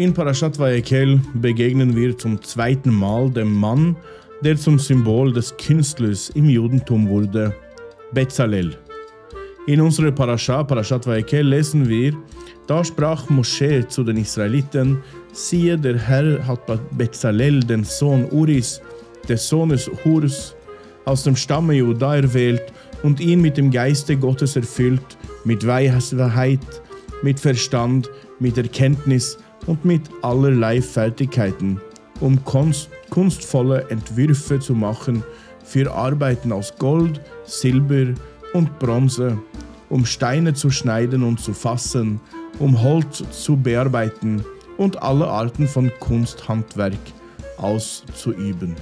In Parashat Vayekel begegnen wir zum zweiten Mal dem Mann, der zum Symbol des Künstlers im Judentum wurde, Bezalel. In unserer Parascha, Parashat Vayekel, lesen wir, da sprach Mosche zu den Israeliten, siehe, der Herr hat Bezalel, den Sohn Uris, des Sohnes Hurs, aus dem Stamme Juda erwählt und ihn mit dem Geiste Gottes erfüllt, mit Weisheit, mit Verstand, mit Erkenntnis und mit allerlei Fertigkeiten, um kunstvolle Entwürfe zu machen für Arbeiten aus Gold, Silber und Bronze, um Steine zu schneiden und zu fassen, um Holz zu bearbeiten und alle Arten von Kunsthandwerk auszuüben.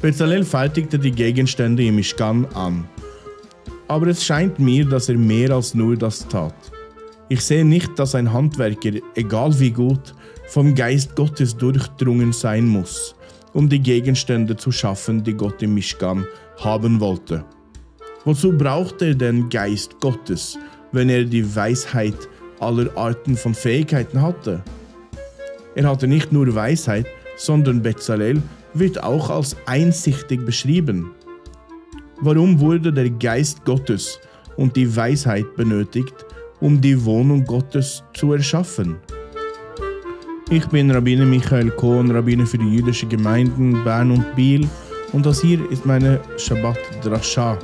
Bezalel fertigte die Gegenstände im Mishkan an. Aber es scheint mir, dass er mehr als nur das tat. Ich sehe nicht, dass ein Handwerker, egal wie gut, vom Geist Gottes durchdrungen sein muss, um die Gegenstände zu schaffen, die Gott im Mishkan haben wollte. Wozu braucht er den Geist Gottes, wenn er die Weisheit aller Arten von Fähigkeiten hatte? Er hatte nicht nur Weisheit, sondern Bezalel wird auch als einsichtig beschrieben. Warum wurde der Geist Gottes und die Weisheit benötigt, um die Wohnung Gottes zu erschaffen. Ich bin Rabbiner Michael Kohn, Rabbiner für die jüdischen Gemeinden Bern und Biel und das hier ist meine Shabbat Drasha.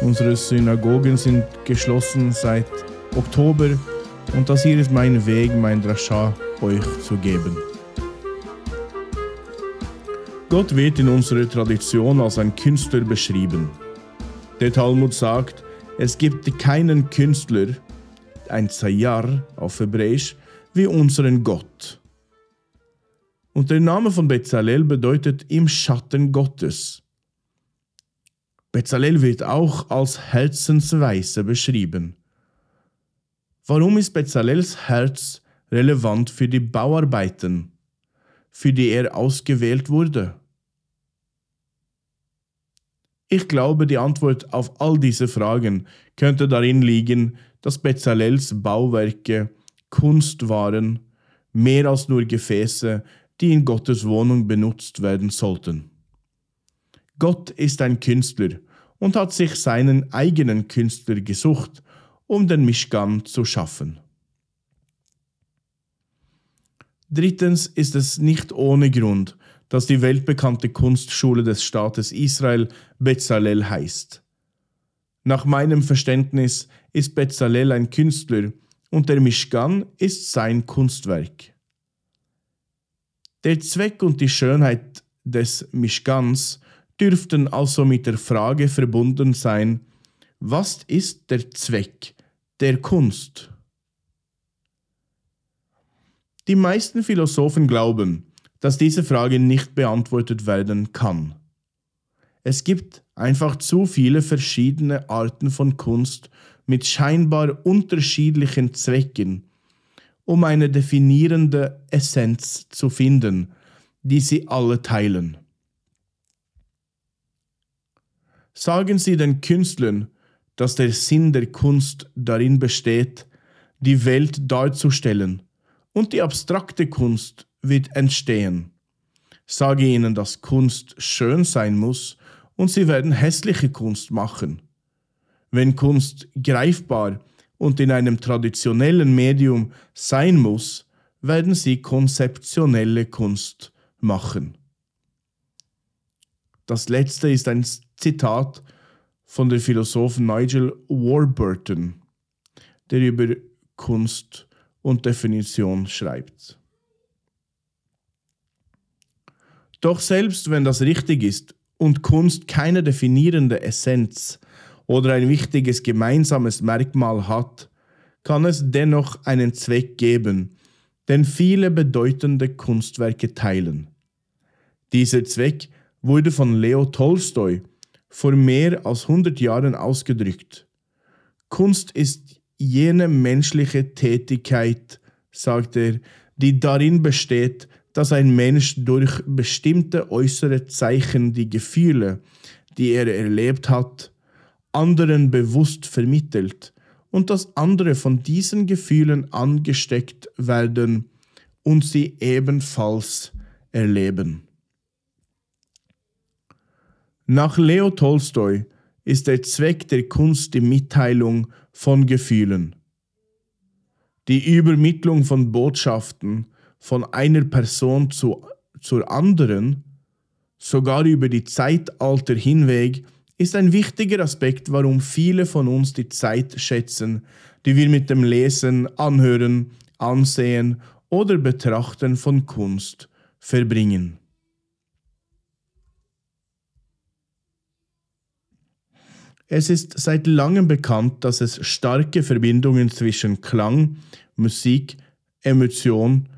Unsere Synagogen sind geschlossen seit Oktober und das hier ist mein Weg, mein Drasha euch zu geben. Gott wird in unserer Tradition als ein Künstler beschrieben. Der Talmud sagt, es gibt keinen Künstler, ein Zayar auf Hebräisch, wie unseren Gott. Und der Name von Bezalel bedeutet im Schatten Gottes. Bezalel wird auch als Herzensweise beschrieben. Warum ist Bezalels Herz relevant für die Bauarbeiten, für die er ausgewählt wurde? Ich glaube, die Antwort auf all diese Fragen könnte darin liegen, dass Bezalels Bauwerke Kunst waren, mehr als nur Gefäße, die in Gottes Wohnung benutzt werden sollten. Gott ist ein Künstler und hat sich seinen eigenen Künstler gesucht, um den Mischkan zu schaffen. Drittens ist es nicht ohne Grund, dass die weltbekannte Kunstschule des Staates Israel Bezalel heißt. Nach meinem Verständnis ist Bezalel ein Künstler und der Mishkan ist sein Kunstwerk. Der Zweck und die Schönheit des Mishkans dürften also mit der Frage verbunden sein, was ist der Zweck der Kunst? Die meisten Philosophen glauben, dass diese Frage nicht beantwortet werden kann. Es gibt einfach zu viele verschiedene Arten von Kunst mit scheinbar unterschiedlichen Zwecken, um eine definierende Essenz zu finden, die sie alle teilen. Sagen Sie den Künstlern, dass der Sinn der Kunst darin besteht, die Welt darzustellen, und die abstrakte Kunst wird entstehen. Sage ihnen, dass Kunst schön sein muss, und sie werden hässliche Kunst machen. Wenn Kunst greifbar und in einem traditionellen Medium sein muss, werden sie konzeptionelle Kunst machen. Das letzte ist ein Zitat von der Philosophen Nigel Warburton, der über Kunst und Definition schreibt. Doch selbst wenn das richtig ist und Kunst keine definierende Essenz oder ein wichtiges gemeinsames Merkmal hat, kann es dennoch einen Zweck geben, den viele bedeutende Kunstwerke teilen. Dieser Zweck wurde von Leo Tolstoi vor mehr als 100 Jahren ausgedrückt. Kunst ist jene menschliche Tätigkeit, sagt er, die darin besteht, dass ein Mensch durch bestimmte äußere Zeichen die Gefühle, die er erlebt hat, anderen bewusst vermittelt und dass andere von diesen Gefühlen angesteckt werden und sie ebenfalls erleben. Nach Leo Tolstoi ist der Zweck der Kunst die Mitteilung von Gefühlen. Die Übermittlung von Botschaften von einer Person zu, zur anderen, sogar über die Zeitalter hinweg, ist ein wichtiger Aspekt, warum viele von uns die Zeit schätzen, die wir mit dem Lesen, Anhören, Ansehen oder Betrachten von Kunst verbringen. Es ist seit langem bekannt, dass es starke Verbindungen zwischen Klang, Musik, Emotion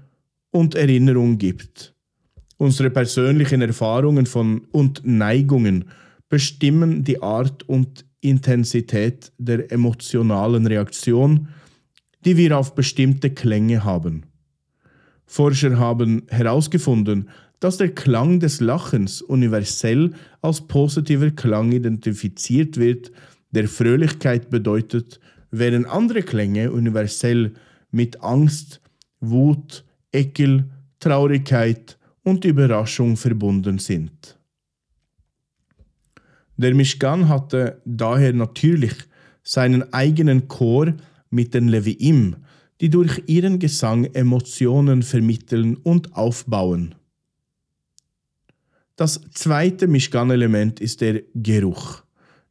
und Erinnerung gibt. Unsere persönlichen Erfahrungen von und Neigungen bestimmen die Art und Intensität der emotionalen Reaktion, die wir auf bestimmte Klänge haben. Forscher haben herausgefunden, dass der Klang des Lachens universell als positiver Klang identifiziert wird, der Fröhlichkeit bedeutet, während andere Klänge universell mit Angst, Wut, Ekel, Traurigkeit und Überraschung verbunden sind. Der Mishkan hatte daher natürlich seinen eigenen Chor mit den Leviim, die durch ihren Gesang Emotionen vermitteln und aufbauen. Das zweite Mishkan-Element ist der Geruch.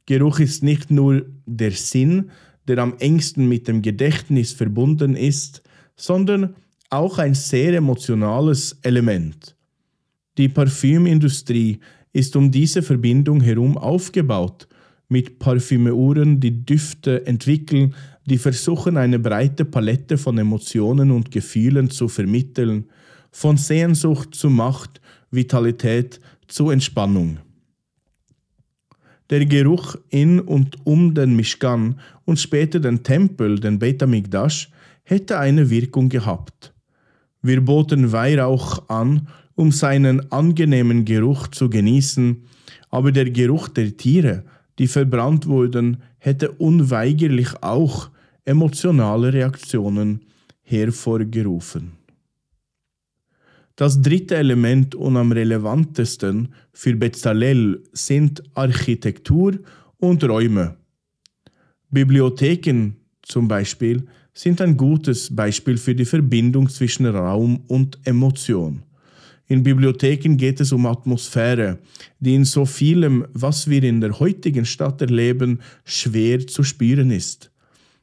Geruch ist nicht nur der Sinn, der am engsten mit dem Gedächtnis verbunden ist, sondern auch ein sehr emotionales Element. Die Parfümindustrie ist um diese Verbindung herum aufgebaut, mit Parfümeuren, die Düfte entwickeln, die versuchen eine breite Palette von Emotionen und Gefühlen zu vermitteln, von Sehnsucht zu Macht, Vitalität zu Entspannung. Der Geruch in und um den Mishkan und später den Tempel, den Beit HaMikdash, hätte eine Wirkung gehabt. Wir boten Weihrauch an um seinen angenehmen Geruch zu genießen, aber der Geruch der Tiere, die verbrannt wurden, hätte unweigerlich auch emotionale Reaktionen hervorgerufen. Das dritte Element und am relevantesten für Bezalel sind Architektur und Räume. Bibliotheken zum Beispiel sind ein gutes Beispiel für die Verbindung zwischen Raum und Emotion. In Bibliotheken geht es um Atmosphäre, die in so vielem, was wir in der heutigen Stadt erleben, schwer zu spüren ist.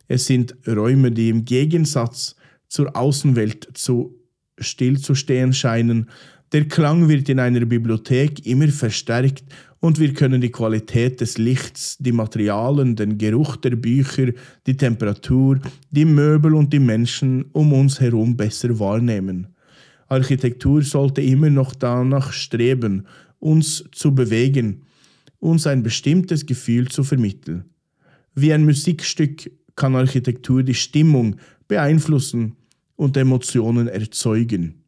Es sind Räume, die im Gegensatz zur Außenwelt zu stillzustehen scheinen. Der Klang wird in einer Bibliothek immer verstärkt und wir können die Qualität des Lichts, die Materialien, den Geruch der Bücher, die Temperatur, die Möbel und die Menschen um uns herum besser wahrnehmen. Architektur sollte immer noch danach streben, uns zu bewegen, uns ein bestimmtes Gefühl zu vermitteln. Wie ein Musikstück kann Architektur die Stimmung beeinflussen und Emotionen erzeugen.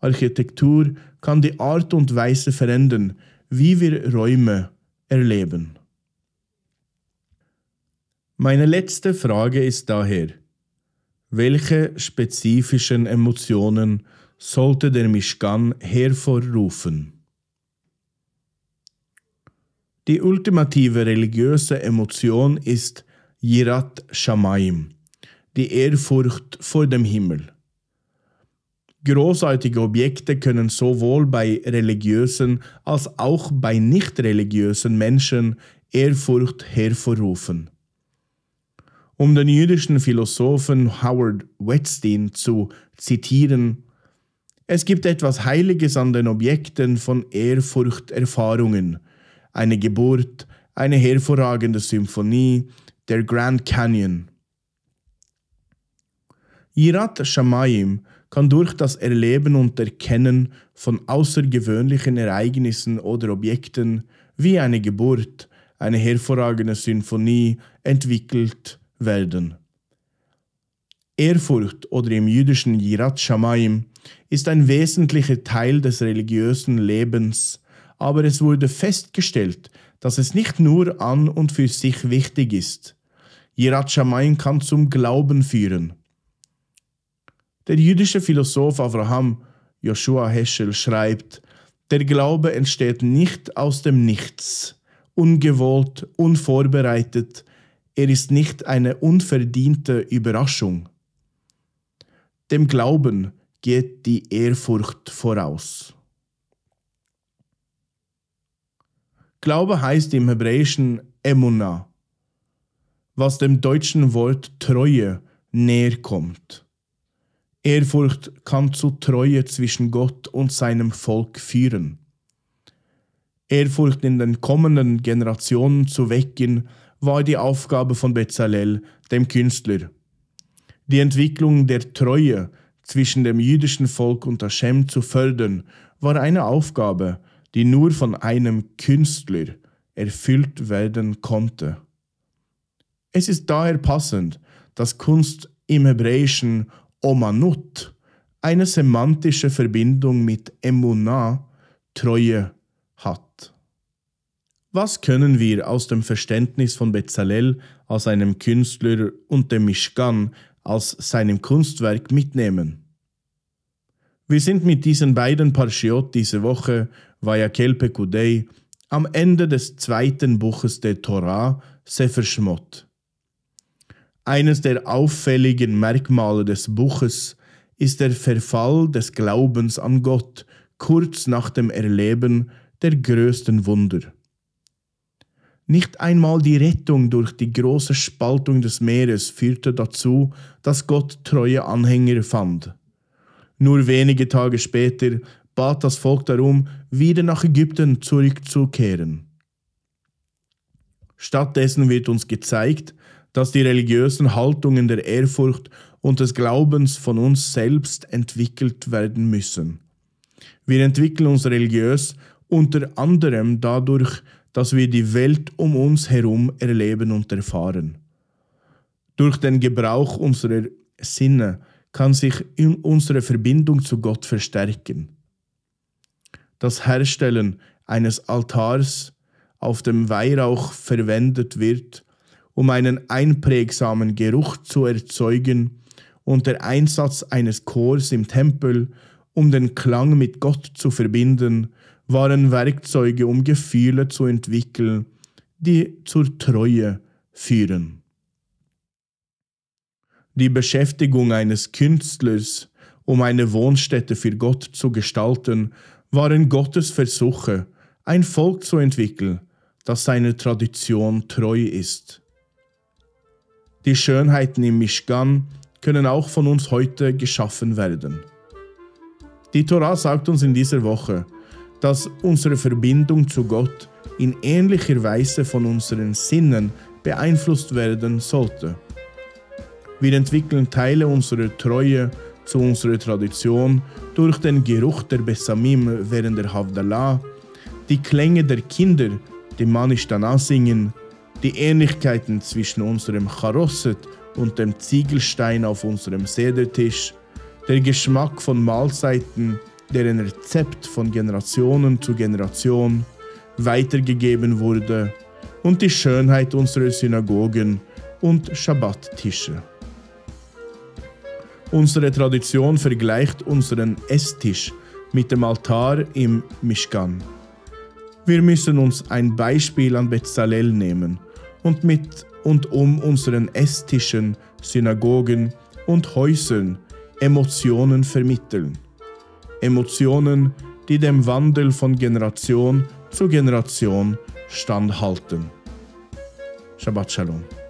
Architektur kann die Art und Weise verändern, wie wir Räume erleben. Meine letzte Frage ist daher, welche spezifischen Emotionen sollte der Mishkan hervorrufen. Die ultimative religiöse Emotion ist Yirat Shamayim, die Ehrfurcht vor dem Himmel. Großartige Objekte können sowohl bei religiösen als auch bei nicht religiösen Menschen Ehrfurcht hervorrufen. Um den jüdischen Philosophen Howard Wetstein zu zitieren, es gibt etwas Heiliges an den Objekten von Ehrfurchterfahrungen. Eine Geburt, eine hervorragende Symphonie, der Grand Canyon. Yirat Shamayim kann durch das Erleben und Erkennen von außergewöhnlichen Ereignissen oder Objekten wie eine Geburt, eine hervorragende Symphonie entwickelt werden. Ehrfurcht oder im jüdischen Yirat Shamayim ist ein wesentlicher Teil des religiösen Lebens, aber es wurde festgestellt, dass es nicht nur an und für sich wichtig ist. Yirat Shamayim kann zum Glauben führen. Der jüdische Philosoph Abraham Joshua Heschel schreibt, der Glaube entsteht nicht aus dem Nichts, ungewollt, unvorbereitet, er ist nicht eine unverdiente Überraschung. Dem Glauben geht die Ehrfurcht voraus. Glaube heißt im Hebräischen Emunah, was dem deutschen Wort Treue näher kommt. Ehrfurcht kann zu Treue zwischen Gott und seinem Volk führen. Ehrfurcht in den kommenden Generationen zu wecken, war die Aufgabe von Bezalel, dem Künstler. Die Entwicklung der Treue zwischen dem jüdischen Volk und Hashem zu fördern, war eine Aufgabe, die nur von einem Künstler erfüllt werden konnte. Es ist daher passend, dass Kunst im Hebräischen Omanut eine semantische Verbindung mit Emunah, Treue, hat. Was können wir aus dem Verständnis von Bezalel als einem Künstler und dem Mishkan als seinem Kunstwerk mitnehmen? Wir sind mit diesen beiden Parshiot diese Woche, Vayakel Pekudei, am Ende des zweiten Buches der Torah, Sefer Shmot. Eines der auffälligen Merkmale des Buches ist der Verfall des Glaubens an Gott kurz nach dem Erleben der größten Wunder. Nicht einmal die Rettung durch die große Spaltung des Meeres führte dazu, dass Gott treue Anhänger fand. Nur wenige Tage später bat das Volk darum, wieder nach Ägypten zurückzukehren. Stattdessen wird uns gezeigt, dass die religiösen Haltungen der Ehrfurcht und des Glaubens von uns selbst entwickelt werden müssen. Wir entwickeln uns religiös unter anderem dadurch, dass wir die Welt um uns herum erleben und erfahren. Durch den Gebrauch unserer Sinne kann sich unsere Verbindung zu Gott verstärken. Das Herstellen eines Altars, auf dem Weihrauch verwendet wird, um einen einprägsamen Geruch zu erzeugen, und der Einsatz eines Chors im Tempel, um den Klang mit Gott zu verbinden, waren Werkzeuge, um Gefühle zu entwickeln, die zur Treue führen. Die Beschäftigung eines Künstlers, um eine Wohnstätte für Gott zu gestalten, waren Gottes Versuche, ein Volk zu entwickeln, das seiner Tradition treu ist. Die Schönheiten im Mishkan können auch von uns heute geschaffen werden. Die Torah sagt uns in dieser Woche, dass unsere Verbindung zu Gott in ähnlicher Weise von unseren Sinnen beeinflusst werden sollte. Wir entwickeln Teile unserer Treue zu unserer Tradition durch den Geruch der Bessamim während der Havdalah, die Klänge der Kinder, die Manish Danah singen, die Ähnlichkeiten zwischen unserem Charosset und dem Ziegelstein auf unserem Sedertisch, der Geschmack von Mahlzeiten, deren Rezept von Generationen zu Generation weitergegeben wurde, und die Schönheit unserer Synagogen und Schabbattische. Unsere Tradition vergleicht unseren Esstisch mit dem Altar im Mishkan. Wir müssen uns ein Beispiel an Bezalel nehmen und mit und um unseren Esstischen, Synagogen und Häusern Emotionen vermitteln. Emotionen, die dem Wandel von Generation zu Generation standhalten. Shabbat Shalom.